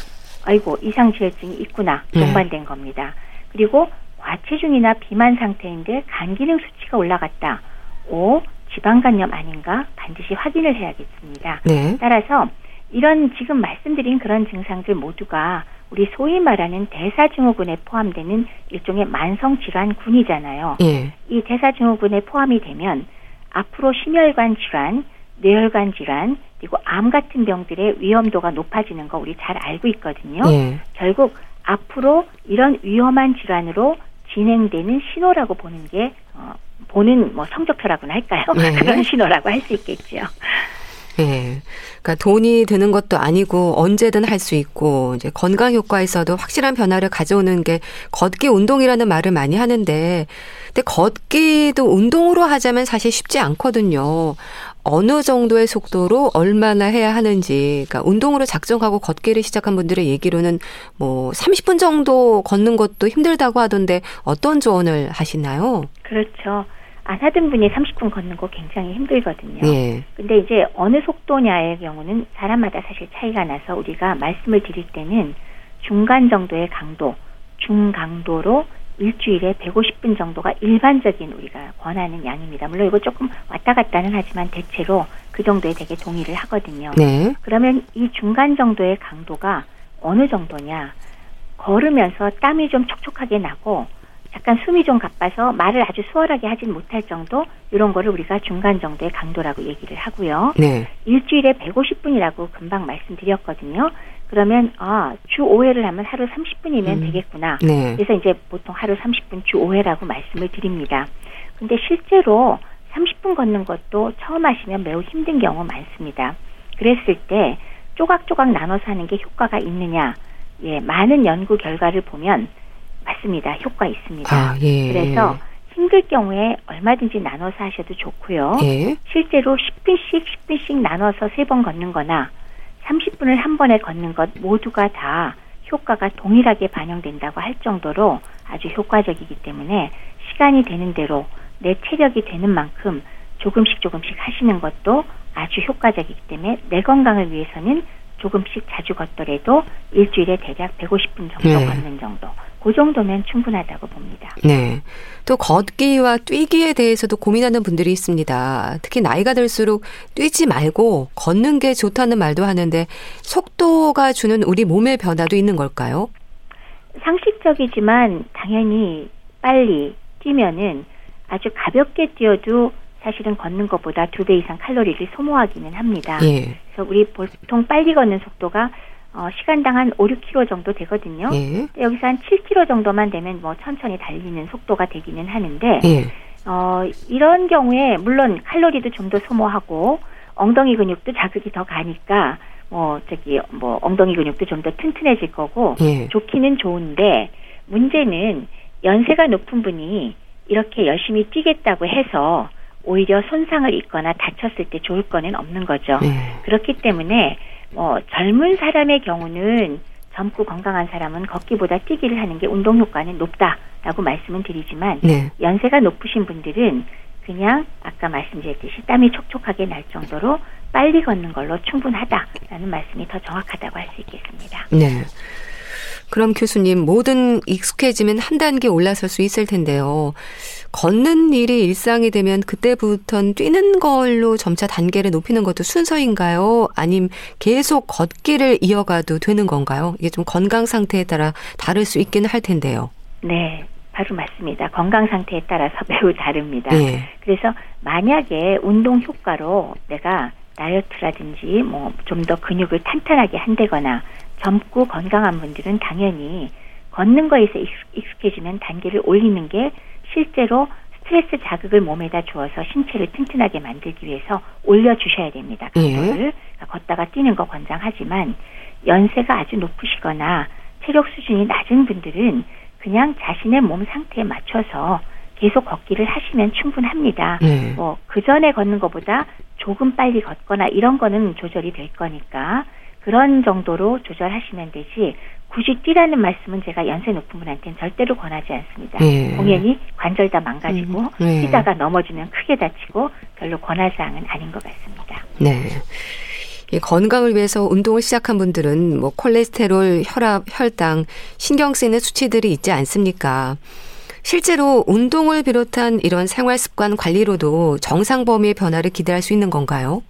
아이고 이상지혈증이 있구나. 음. 동반된 겁니다. 그리고 과체중이나 비만 상태인데 간 기능 수치가 올라갔다. 오, 지방간염 아닌가? 반드시 확인을 해야겠습니다. 네. 따라서 이런 지금 말씀드린 그런 증상들 모두가 우리 소위 말하는 대사증후군에 포함되는 일종의 만성 질환군이잖아요. 예. 이 대사증후군에 포함이 되면 앞으로 심혈관 질환, 뇌혈관 질환, 그리고 암 같은 병들의 위험도가 높아지는 거 우리 잘 알고 있거든요. 예. 결국 앞으로 이런 위험한 질환으로 진행되는 신호라고 보는 게 어, 보는 뭐 성적표라고나 할까요? 네. 그런 신호라고 할 수 있겠죠. 예. 그러니까 돈이 드는 것도 아니고 언제든 할 수 있고 이제 건강 효과에서도 확실한 변화를 가져오는 게 걷기 운동이라는 말을 많이 하는데 근데 걷기도 운동으로 하자면 사실 쉽지 않거든요. 어느 정도의 속도로 얼마나 해야 하는지, 그러니까 운동으로 작정하고 걷기를 시작한 분들의 얘기로는 뭐 30분 정도 걷는 것도 힘들다고 하던데 어떤 조언을 하시나요? 그렇죠. 안 하던 분이 30분 걷는 거 굉장히 힘들거든요. 예. 근데 이제 어느 속도냐의 경우는 사람마다 사실 차이가 나서 우리가 말씀을 드릴 때는 중간 정도의 강도, 중강도로 일주일에 150분 정도가 일반적인 우리가 권하는 양입니다. 물론 이거 조금 왔다 갔다는 하지만 대체로 그 정도에 되게 동의를 하거든요. 네. 그러면 이 중간 정도의 강도가 어느 정도냐? 걸으면서 땀이 좀 촉촉하게 나고 약간 숨이 좀 가빠서 말을 아주 수월하게 하진 못할 정도 이런 거를 우리가 중간 정도의 강도라고 얘기를 하고요. 네. 일주일에 150분이라고 금방 말씀드렸거든요. 그러면 아, 주 5회를 하면 하루 30분이면 음. 되겠구나. 네. 그래서 이제 보통 하루 30분 주 5회라고 말씀을 드립니다. 근데 실제로 30분 걷는 것도 처음 하시면 매우 힘든 경우 많습니다. 그랬을 때 조각조각 나눠서 하는 게 효과가 있느냐? 예, 많은 연구 결과를 보면 맞습니다. 효과 있습니다. 아, 예. 그래서 힘들 경우에 얼마든지 나눠서 하셔도 좋고요. 예. 실제로 10분씩 10분씩 나눠서 세 번 걷는 거나 30분을 한 번에 걷는 것 모두가 다 효과가 동일하게 반영된다고 할 정도로 아주 효과적이기 때문에 시간이 되는 대로 내 체력이 되는 만큼 조금씩 조금씩 하시는 것도 아주 효과적이기 때문에 내 건강을 위해서는 조금씩 자주 걷더라도 일주일에 대략 150분 정도 네. 걷는 정도. 그 정도면 충분하다고 봅니다. 네. 또 걷기와 뛰기에 대해서도 고민하는 분들이 있습니다. 특히 나이가 들수록 뛰지 말고 걷는 게 좋다는 말도 하는데 속도가 주는 우리 몸의 변화도 있는 걸까요? 상식적이지만 당연히 빨리 뛰면은 아주 가볍게 뛰어도 사실은 걷는 것보다 두 배 이상 칼로리를 소모하기는 합니다. 예. 그래서 우리 보통 빨리 걷는 속도가 어, 시간당 한 5, 6km 정도 되거든요. 예. 여기서 한 7km 정도만 되면 뭐 천천히 달리는 속도가 되기는 하는데 예. 어, 이런 경우에 물론 칼로리도 좀 더 소모하고 엉덩이 근육도 자극이 더 가니까 뭐 저기 뭐 엉덩이 근육도 좀 더 튼튼해질 거고 예. 좋기는 좋은데 문제는 연세가 높은 분이 이렇게 열심히 뛰겠다고 해서 오히려 손상을 입거나 다쳤을 때 좋을 거는 없는 거죠. 예. 그렇기 때문에 뭐 젊은 사람의 경우는 젊고 건강한 사람은 걷기보다 뛰기를 하는 게 운동 효과는 높다라고 말씀은 드리지만 네. 연세가 높으신 분들은 그냥 아까 말씀드렸듯이 땀이 촉촉하게 날 정도로 빨리 걷는 걸로 충분하다라는 말씀이 더 정확하다고 할 수 있겠습니다. 네. 그럼 교수님, 뭐든 익숙해지면 한 단계 올라설 수 있을 텐데요. 걷는 일이 일상이 되면 그때부터는 뛰는 걸로 점차 단계를 높이는 것도 순서인가요? 아님 계속 걷기를 이어가도 되는 건가요? 이게 좀 건강 상태에 따라 다를 수 있기는 할 텐데요. 네, 바로 맞습니다. 건강 상태에 따라서 매우 다릅니다. 예. 그래서 만약에 운동 효과로 내가 다이어트라든지 뭐 좀 더 근육을 탄탄하게 한다거나 젊고 건강한 분들은 당연히 걷는 거에서 익숙- 익숙해지면 단계를 올리는 게 실제로 스트레스 자극을 몸에다 주어서 신체를 튼튼하게 만들기 위해서 올려주셔야 됩니다. 예. 그거를 그러니까 걷다가 뛰는 거 권장하지만 연세가 아주 높으시거나 체력 수준이 낮은 분들은 그냥 자신의 몸 상태에 맞춰서 계속 걷기를 하시면 충분합니다. 네. 뭐, 그 전에 걷는 것보다 조금 빨리 걷거나 이런 거는 조절이 될 거니까 그런 정도로 조절하시면 되지 굳이 뛰라는 말씀은 제가 연세 높은 분한테는 절대로 권하지 않습니다. 예. 공연히 관절 다 망가지고 음, 네. 뛰다가 넘어지면 크게 다치고 별로 권할 사항은 아닌 것 같습니다. 네. 이 건강을 위해서 운동을 시작한 분들은 뭐 콜레스테롤, 혈압, 혈당, 신경 쓰이는 수치들이 있지 않습니까? 실제로 운동을 비롯한 이런 생활 습관 관리로도 정상 범위의 변화를 기대할 수 있는 건가요?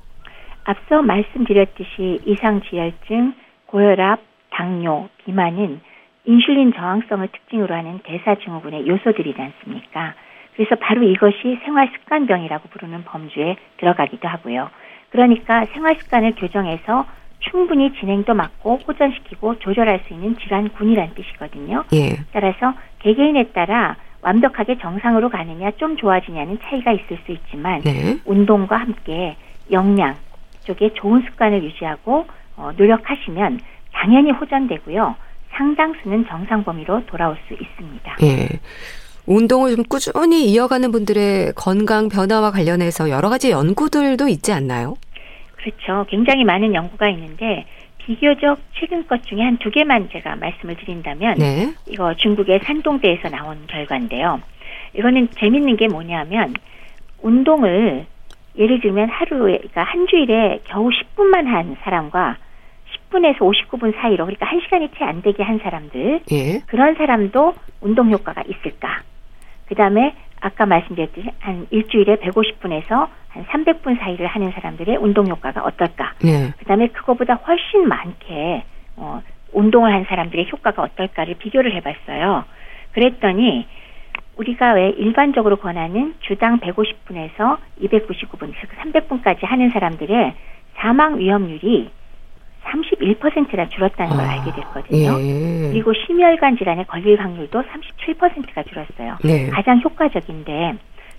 앞서 말씀드렸듯이 이상지혈증, 고혈압, 당뇨, 비만은 인슐린 저항성을 특징으로 하는 대사증후군의 요소들이지 않습니까? 그래서 바로 이것이 생활습관병이라고 부르는 범주에 들어가기도 하고요. 그러니까 생활습관을 교정해서 충분히 진행도 막고 호전시키고 조절할 수 있는 질환군이란 뜻이거든요. 예. 따라서 개개인에 따라 완벽하게 정상으로 가느냐 좀 좋아지냐는 차이가 있을 수 있지만 네. 운동과 함께 영양 쪽에 좋은 습관을 유지하고 어, 노력하시면 당연히 호전되고요. 상당수는 정상 범위로 돌아올 수 있습니다. 예. 운동을 좀 꾸준히 이어가는 분들의 건강 변화와 관련해서 여러 가지 연구들도 있지 않나요? 그렇죠. 굉장히 많은 연구가 있는데 비교적 최근 것 중에 한 두 개만 제가 말씀을 드린다면 네. 이거 중국의 산동대에서 나온 결과인데요. 이거는 재밌는 게 뭐냐면 운동을 예를 들면 하루에 그러니까 한 주일에 겨우 10분만 한 사람과 10분에서 59분 사이로 그러니까 1시간이 채 안 되게 한 사람들 예. 그런 사람도 운동 효과가 있을까? 그다음에 아까 말씀드렸듯이 한 일주일에 150분에서 한 300분 사이를 하는 사람들의 운동 효과가 어떨까? 네. 그다음에 그거보다 훨씬 많게 어, 운동을 한 사람들의 효과가 어떨까를 비교를 해 봤어요. 그랬더니 우리가 왜 일반적으로 권하는 주당 150분에서 299분, 즉 300분까지 하는 사람들의 사망 위험률이 31%나 줄었다는 걸 아, 알게 됐거든요. 예. 그리고 심혈관 질환에 걸릴 확률도 37%가 줄었어요. 네. 가장 효과적인데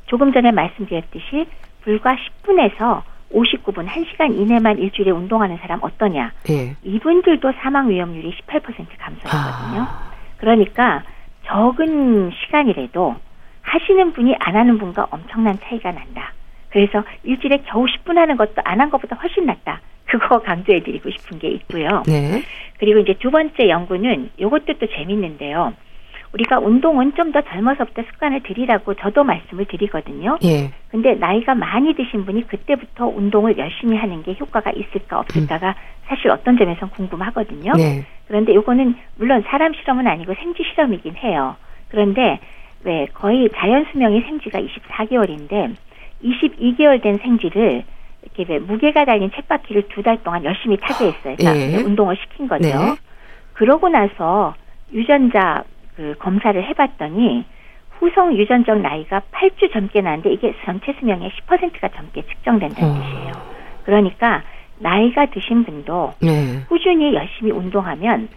조금 전에 말씀드렸듯이 불과 10분에서 59분 1시간 이내만 일주일에 운동하는 사람 어떠냐? 예. 이분들도 사망 위험률이 18% 감소했거든요. 아. 그러니까 적은 시간이라도 하시는 분이 안 하는 분과 엄청난 차이가 난다. 그래서 일주일에 겨우 10분 하는 것도 안 한 것보다 훨씬 낫다. 그거 강조해 드리고 싶은 게 있고요. 네. 그리고 이제 두 번째 연구는 요것도 또 재밌는데요. 우리가 운동은 좀 더 젊어서부터 습관을 들이라고 저도 말씀을 드리거든요. 예. 근데 나이가 많이 드신 분이 그때부터 운동을 열심히 하는 게 효과가 있을까 없을까가 사실 어떤 점에선 궁금하거든요. 네. 그런데 요거는 물론 사람 실험은 아니고 생쥐 실험이긴 해요. 그런데 왜 거의 자연 수명이 생쥐가 24개월인데 22개월 된 생쥐를 이렇게 왜 무게가 달린 쳇바퀴를 두 달 동안 열심히 타게 했어요. 그러니까 예. 운동을 시킨 거죠. 네. 그러고 나서 유전자 그 검사를 해봤더니 후성 유전적 나이가 8주 젊게 나는데 이게 전체 수명의 10%가 젊게 측정된다는 어. 뜻이에요. 그러니까 나이가 드신 분도 네. 꾸준히 열심히 운동하면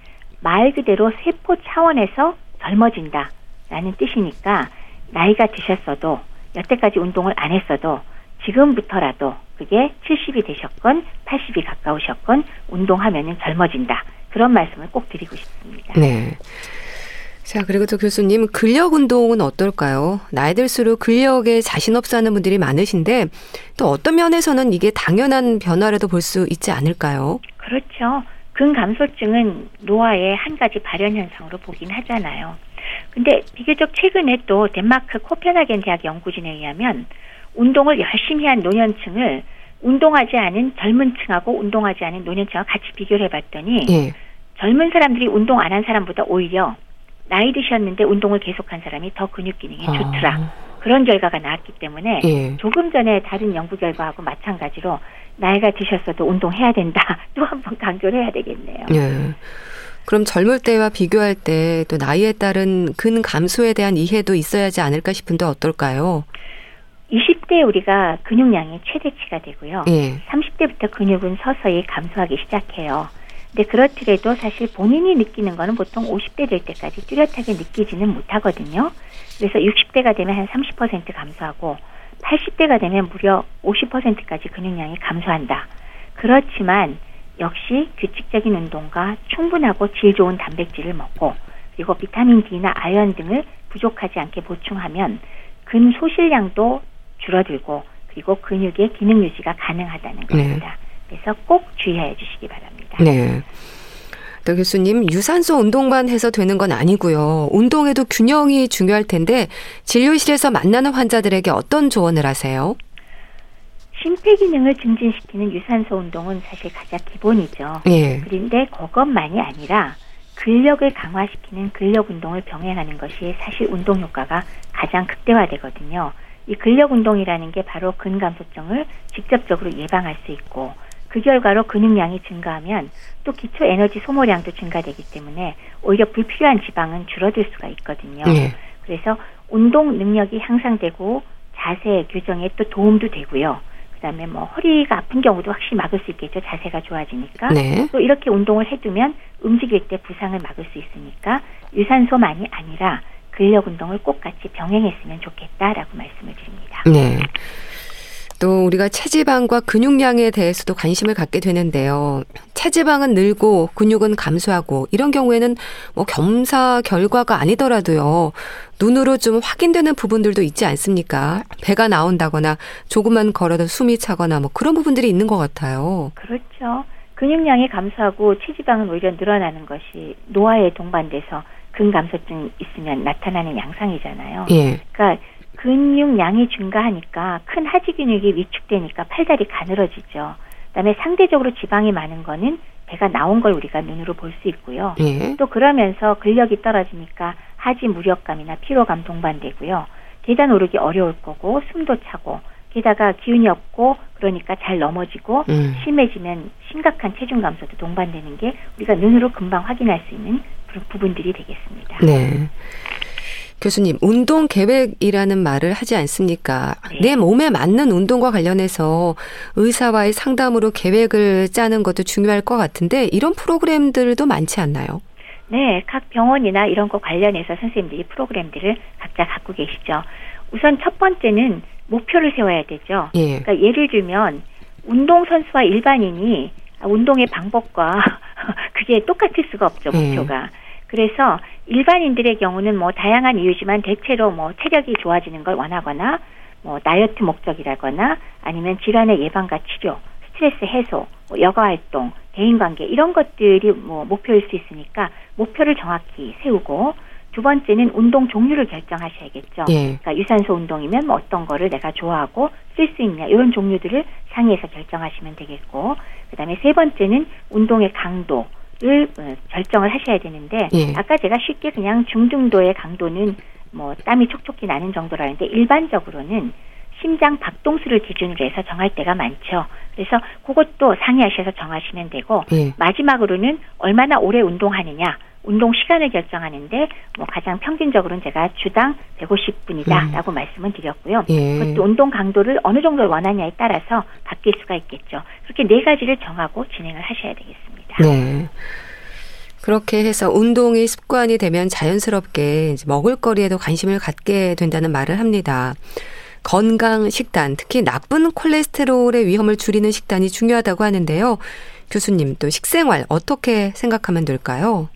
말 그대로 세포 차원에서 젊어진다라는 뜻이니까 나이가 드셨어도 여태까지 운동을 안 했어도 지금부터라도 그게 70이 되셨건 80이 가까우셨건 운동하면은 젊어진다. 그런 말씀을 꼭 드리고 싶습니다. 네. 자, 그리고 또 교수님, 근력 운동은 어떨까요? 나이 들수록 근력에 자신 없어 하는 분들이 많으신데, 또 어떤 면에서는 이게 당연한 변화라도 볼 수 있지 않을까요? 그렇죠. 근감소증은 노화의 한 가지 발현 현상으로 보긴 하잖아요. 근데 비교적 최근에 또 덴마크 코펜하겐 대학 연구진에 의하면 운동을 열심히 한 노년층을 운동하지 않은 젊은 층하고 운동하지 않은 노년층하고 같이 비교를 해봤더니 예. 젊은 사람들이 운동 안 한 사람보다 오히려 나이 드셨는데 운동을 계속한 사람이 더 근육 기능이 좋더라. 그런 결과가 나왔기 때문에 예. 조금 전에 다른 연구 결과하고 마찬가지로 나이가 드셨어도 운동해야 된다. 또 한 번 강조를 해야 되겠네요. 예. 그럼 젊을 때와 비교할 때 또 나이에 따른 근 감소에 대한 이해도 있어야 하지 않을까 싶은데 어떨까요? 20대 우리가 근육량이 최대치가 되고요. 예. 30대부터 근육은 서서히 감소하기 시작해요. 근데 그렇더라도 사실 본인이 느끼는 거는 보통 50대 될 때까지 뚜렷하게 느끼지는 못하거든요. 그래서 60대가 되면 한 30% 감소하고 80대가 되면 무려 50%까지 근육량이 감소한다. 그렇지만 역시 규칙적인 운동과 충분하고 질 좋은 단백질을 먹고 그리고 비타민 D나 아연 등을 부족하지 않게 보충하면 근 소실량도 줄어들고 그리고 근육의 기능 유지가 가능하다는 겁니다. 그래서 꼭 주의해 주시기 바랍니다. 네. 또 교수님, 유산소 운동만 해서 되는 건 아니고요. 운동에도 균형이 중요할 텐데 진료실에서 만나는 환자들에게 어떤 조언을 하세요? 심폐 기능을 증진시키는 유산소 운동은 사실 가장 기본이죠. 예. 그런데 그것만이 아니라 근력을 강화시키는 근력 운동을 병행하는 것이 사실 운동 효과가 가장 극대화되거든요. 이 근력 운동이라는 게 바로 근감소증을 직접적으로 예방할 수 있고 그 결과로 근육량이 증가하면 또 기초 에너지 소모량도 증가되기 때문에 오히려 불필요한 지방은 줄어들 수가 있거든요. 예. 그래서 운동 능력이 향상되고 자세 교정에 또 도움도 되고요. 그다음에 뭐 허리가 아픈 경우도 확실히 막을 수 있겠죠. 자세가 좋아지니까. 네. 또 이렇게 운동을 해두면 움직일 때 부상을 막을 수 있으니까 유산소만이 아니라 근력 운동을 꼭 같이 병행했으면 좋겠다라고 말씀을 드립니다. 네. 또 우리가 체지방과 근육량에 대해서도 관심을 갖게 되는데요. 체지방은 늘고 근육은 감소하고 이런 경우에는 뭐 겸사 결과가 아니더라도요. 눈으로 좀 확인되는 부분들도 있지 않습니까? 배가 나온다거나 조금만 걸어도 숨이 차거나 뭐 그런 부분들이 있는 것 같아요. 그렇죠. 근육량이 감소하고 체지방은 오히려 늘어나는 것이 노화에 동반돼서 근감소증 있으면 나타나는 양상이잖아요. 예. 그러니까 근육량이 증가하니까 큰 하지 근육이 위축되니까 팔다리 가늘어지죠. 그다음에 상대적으로 지방이 많은 거는 배가 나온 걸 우리가 눈으로 볼 수 있고요. 예. 또 그러면서 근력이 떨어지니까 하지 무력감이나 피로감 동반되고요. 계단 오르기 어려울 거고 숨도 차고 게다가 기운이 없고 그러니까 잘 넘어지고 음. 심해지면 심각한 체중 감소도 동반되는 게 우리가 눈으로 금방 확인할 수 있는 그런 부분들이 되겠습니다. 네. 교수님, 운동 계획이라는 말을 하지 않습니까? 네. 내 몸에 맞는 운동과 관련해서 의사와의 상담으로 계획을 짜는 것도 중요할 것 같은데 이런 프로그램들도 많지 않나요? 네, 각 병원이나 이런 거 관련해서 선생님들이 프로그램들을 각자 갖고 계시죠. 우선 첫 번째는 목표를 세워야 되죠. 예. 그러니까 예를 들면 운동 선수와 일반인이 운동의 방법과 그게 똑같을 수가 없죠, 네. 목표가. 그래서 일반인들의 경우는 뭐 다양한 이유지만 대체로 뭐 체력이 좋아지는 걸 원하거나 뭐 다이어트 목적이라거나 아니면 질환의 예방과 치료, 스트레스 해소, 뭐 여가 활동, 대인 관계 이런 것들이 뭐 목표일 수 있으니까 목표를 정확히 세우고 두 번째는 운동 종류를 결정하셔야겠죠. 예. 그러니까 유산소 운동이면 뭐 어떤 거를 내가 좋아하고 쓸 수 있냐 이런 종류들을 상의해서 결정하시면 되겠고 그다음에 세 번째는 운동의 강도 를 어, 결정을 하셔야 되는데 예. 아까 제가 쉽게 그냥 중등도의 강도는 뭐 땀이 촉촉히 나는 정도라는데 일반적으로는 심장 박동수를 기준으로 해서 정할 때가 많죠. 그래서 그것도 상의하셔서 정하시면 되고 예. 마지막으로는 얼마나 오래 운동하느냐 운동 시간을 결정하는데 뭐 가장 평균적으로는 제가 주당 150분이다라고 말씀을 드렸고요. 음. 예. 그것도 운동 강도를 어느 정도 원하냐에 따라서 바뀔 수가 있겠죠. 그렇게 네 가지를 정하고 진행을 하셔야 되겠습니다. 네. 그렇게 해서 운동이 습관이 되면 자연스럽게 먹을거리에도 관심을 갖게 된다는 말을 합니다. 건강 식단, 특히 나쁜 콜레스테롤의 위험을 줄이는 식단이 중요하다고 하는데요. 교수님 또 식생활 어떻게 생각하면 될까요?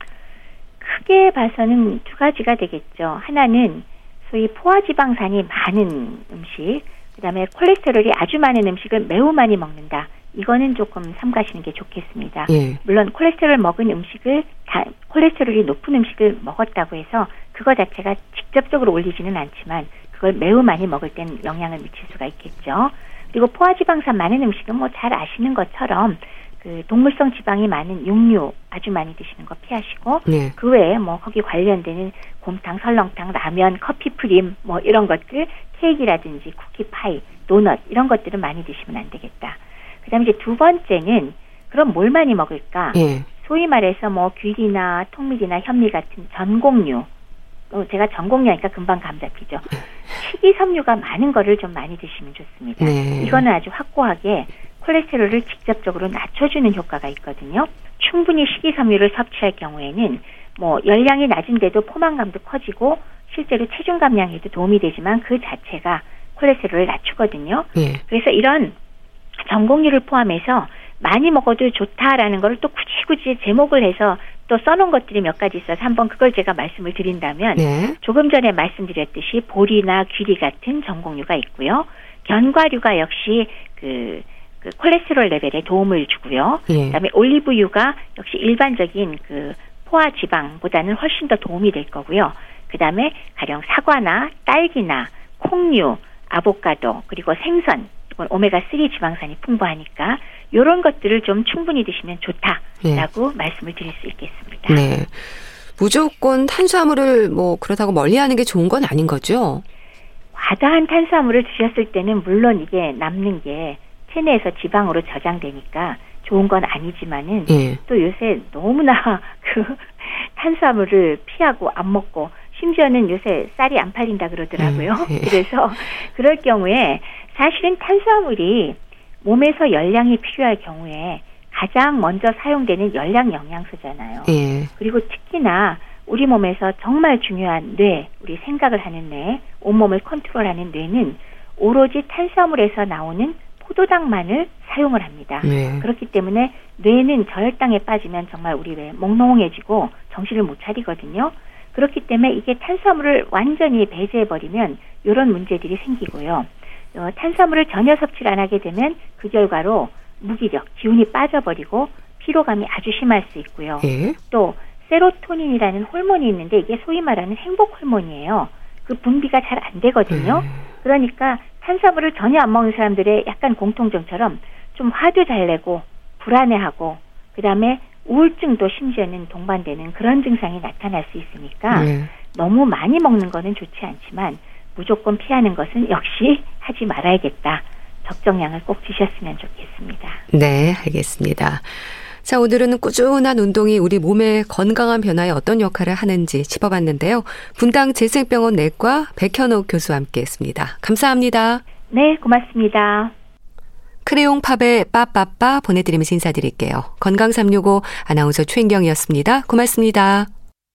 크게 봐서는 두 가지가 되겠죠. 하나는 소위 포화지방산이 많은 음식, 그 다음에 콜레스테롤이 아주 많은 음식을 매우 많이 먹는다. 이거는 조금 삼가시는 게 좋겠습니다. 예. 물론 콜레스테롤 먹은 음식을 다 콜레스테롤이 높은 음식을 먹었다고 해서 그거 자체가 직접적으로 올리지는 않지만 그걸 매우 많이 먹을 땐 영향을 미칠 수가 있겠죠. 그리고 포화지방산 많은 음식은 뭐 잘 아시는 것처럼 그 동물성 지방이 많은 육류 아주 많이 드시는 거 피하시고 네. 그 외에 뭐 거기 관련되는 곰탕, 설렁탕, 라면, 커피 프림 뭐 이런 것들 케이크라든지 쿠키 파이, 도넛 이런 것들은 많이 드시면 안 되겠다. 그다음에 이제 두 번째는 그럼 뭘 많이 먹을까? 예. 소위 말해서 뭐 귀리나 통밀이나 현미 같은 전곡류. 어, 제가 전곡류니까 금방 감 잡히죠. 식이섬유가 많은 거를 좀 많이 드시면 좋습니다. 네. 이거는 아주 확고하게 콜레스테롤을 직접적으로 낮춰주는 효과가 있거든요. 충분히 식이섬유를 섭취할 경우에는 뭐 열량이 낮은데도 포만감도 커지고 실제로 체중 감량에도 도움이 되지만 그 자체가 콜레스테롤을 낮추거든요. 예. 그래서 이런 전곡류를 포함해서 많이 먹어도 좋다라는 걸또 굳이 굳이 제목을 해서 또 써놓은 것들이 몇 가지 있어서 한번 그걸 제가 말씀을 드린다면 네. 조금 전에 말씀드렸듯이 보리나 귀리 같은 전곡류가 있고요. 견과류가 역시 그, 그 콜레스테롤 레벨에 도움을 주고요. 예. 그다음에 올리브유가 역시 일반적인 그 포화 지방보다는 훨씬 더 도움이 될 거고요. 그다음에 가령 사과나 딸기나 콩류, 아보카도 그리고 생선 이건 오메가 3 지방산이 풍부하니까 이런 것들을 좀 충분히 드시면 좋다라고 말씀을 드릴 수 있겠습니다. 네. 무조건 탄수화물을 뭐 그렇다고 멀리하는 게 좋은 건 아닌 거죠? 과다한 탄수화물을 드셨을 때는 물론 이게 남는 게 체내에서 지방으로 저장되니까 좋은 건 아니지만은 예. 또 요새 너무나 그 탄수화물을 피하고 안 먹고 심지어는 요새 쌀이 안 팔린다 그러더라고요. 음, 예. 그래서 그럴 경우에 사실은 탄수화물이 몸에서 열량이 필요할 경우에 가장 먼저 사용되는 열량 영양소잖아요. 예. 그리고 특히나 우리 몸에서 정말 중요한 뇌, 우리 생각을 하는 뇌, 온몸을 컨트롤하는 뇌는 오로지 탄수화물에서 나오는 포도당만을 사용을 합니다. 네. 그렇기 때문에 뇌는 저혈당에 빠지면 정말 우리 뇌 몽롱해지고 정신을 못 차리거든요. 그렇기 때문에 이게 탄수화물을 완전히 배제해버리면 이런 문제들이 생기고요. 어, 탄수화물을 전혀 섭취를 안 하게 되면 그 결과로 무기력, 기운이 빠져버리고 피로감이 아주 심할 수 있고요. 예. 또 세로토닌이라는 호르몬이 있는데 이게 소위 말하는 행복 호르몬이에요. 그 분비가 잘 안 되거든요. 음. 그러니까 탄수화물을 전혀 안 먹는 사람들의 약간 공통점처럼 좀 화도 잘 내고 불안해하고 그다음에 우울증도 심지어는 동반되는 그런 증상이 나타날 수 있으니까 예. 너무 많이 먹는 거는 좋지 않지만 무조건 피하는 것은 역시 하지 말아야겠다. 적정량을 꼭 드셨으면 좋겠습니다. 네, 알겠습니다. 자, 오늘은 꾸준한 운동이 우리 몸의 건강한 변화에 어떤 역할을 하는지 짚어봤는데요. 분당 재생병원 내과 백현옥 교수와 함께 했습니다. 감사합니다. 네, 고맙습니다. 크레용 팝의 빠빠빠 보내드리면서 인사드릴게요. 건강365 아나운서 최인경이었습니다. 고맙습니다.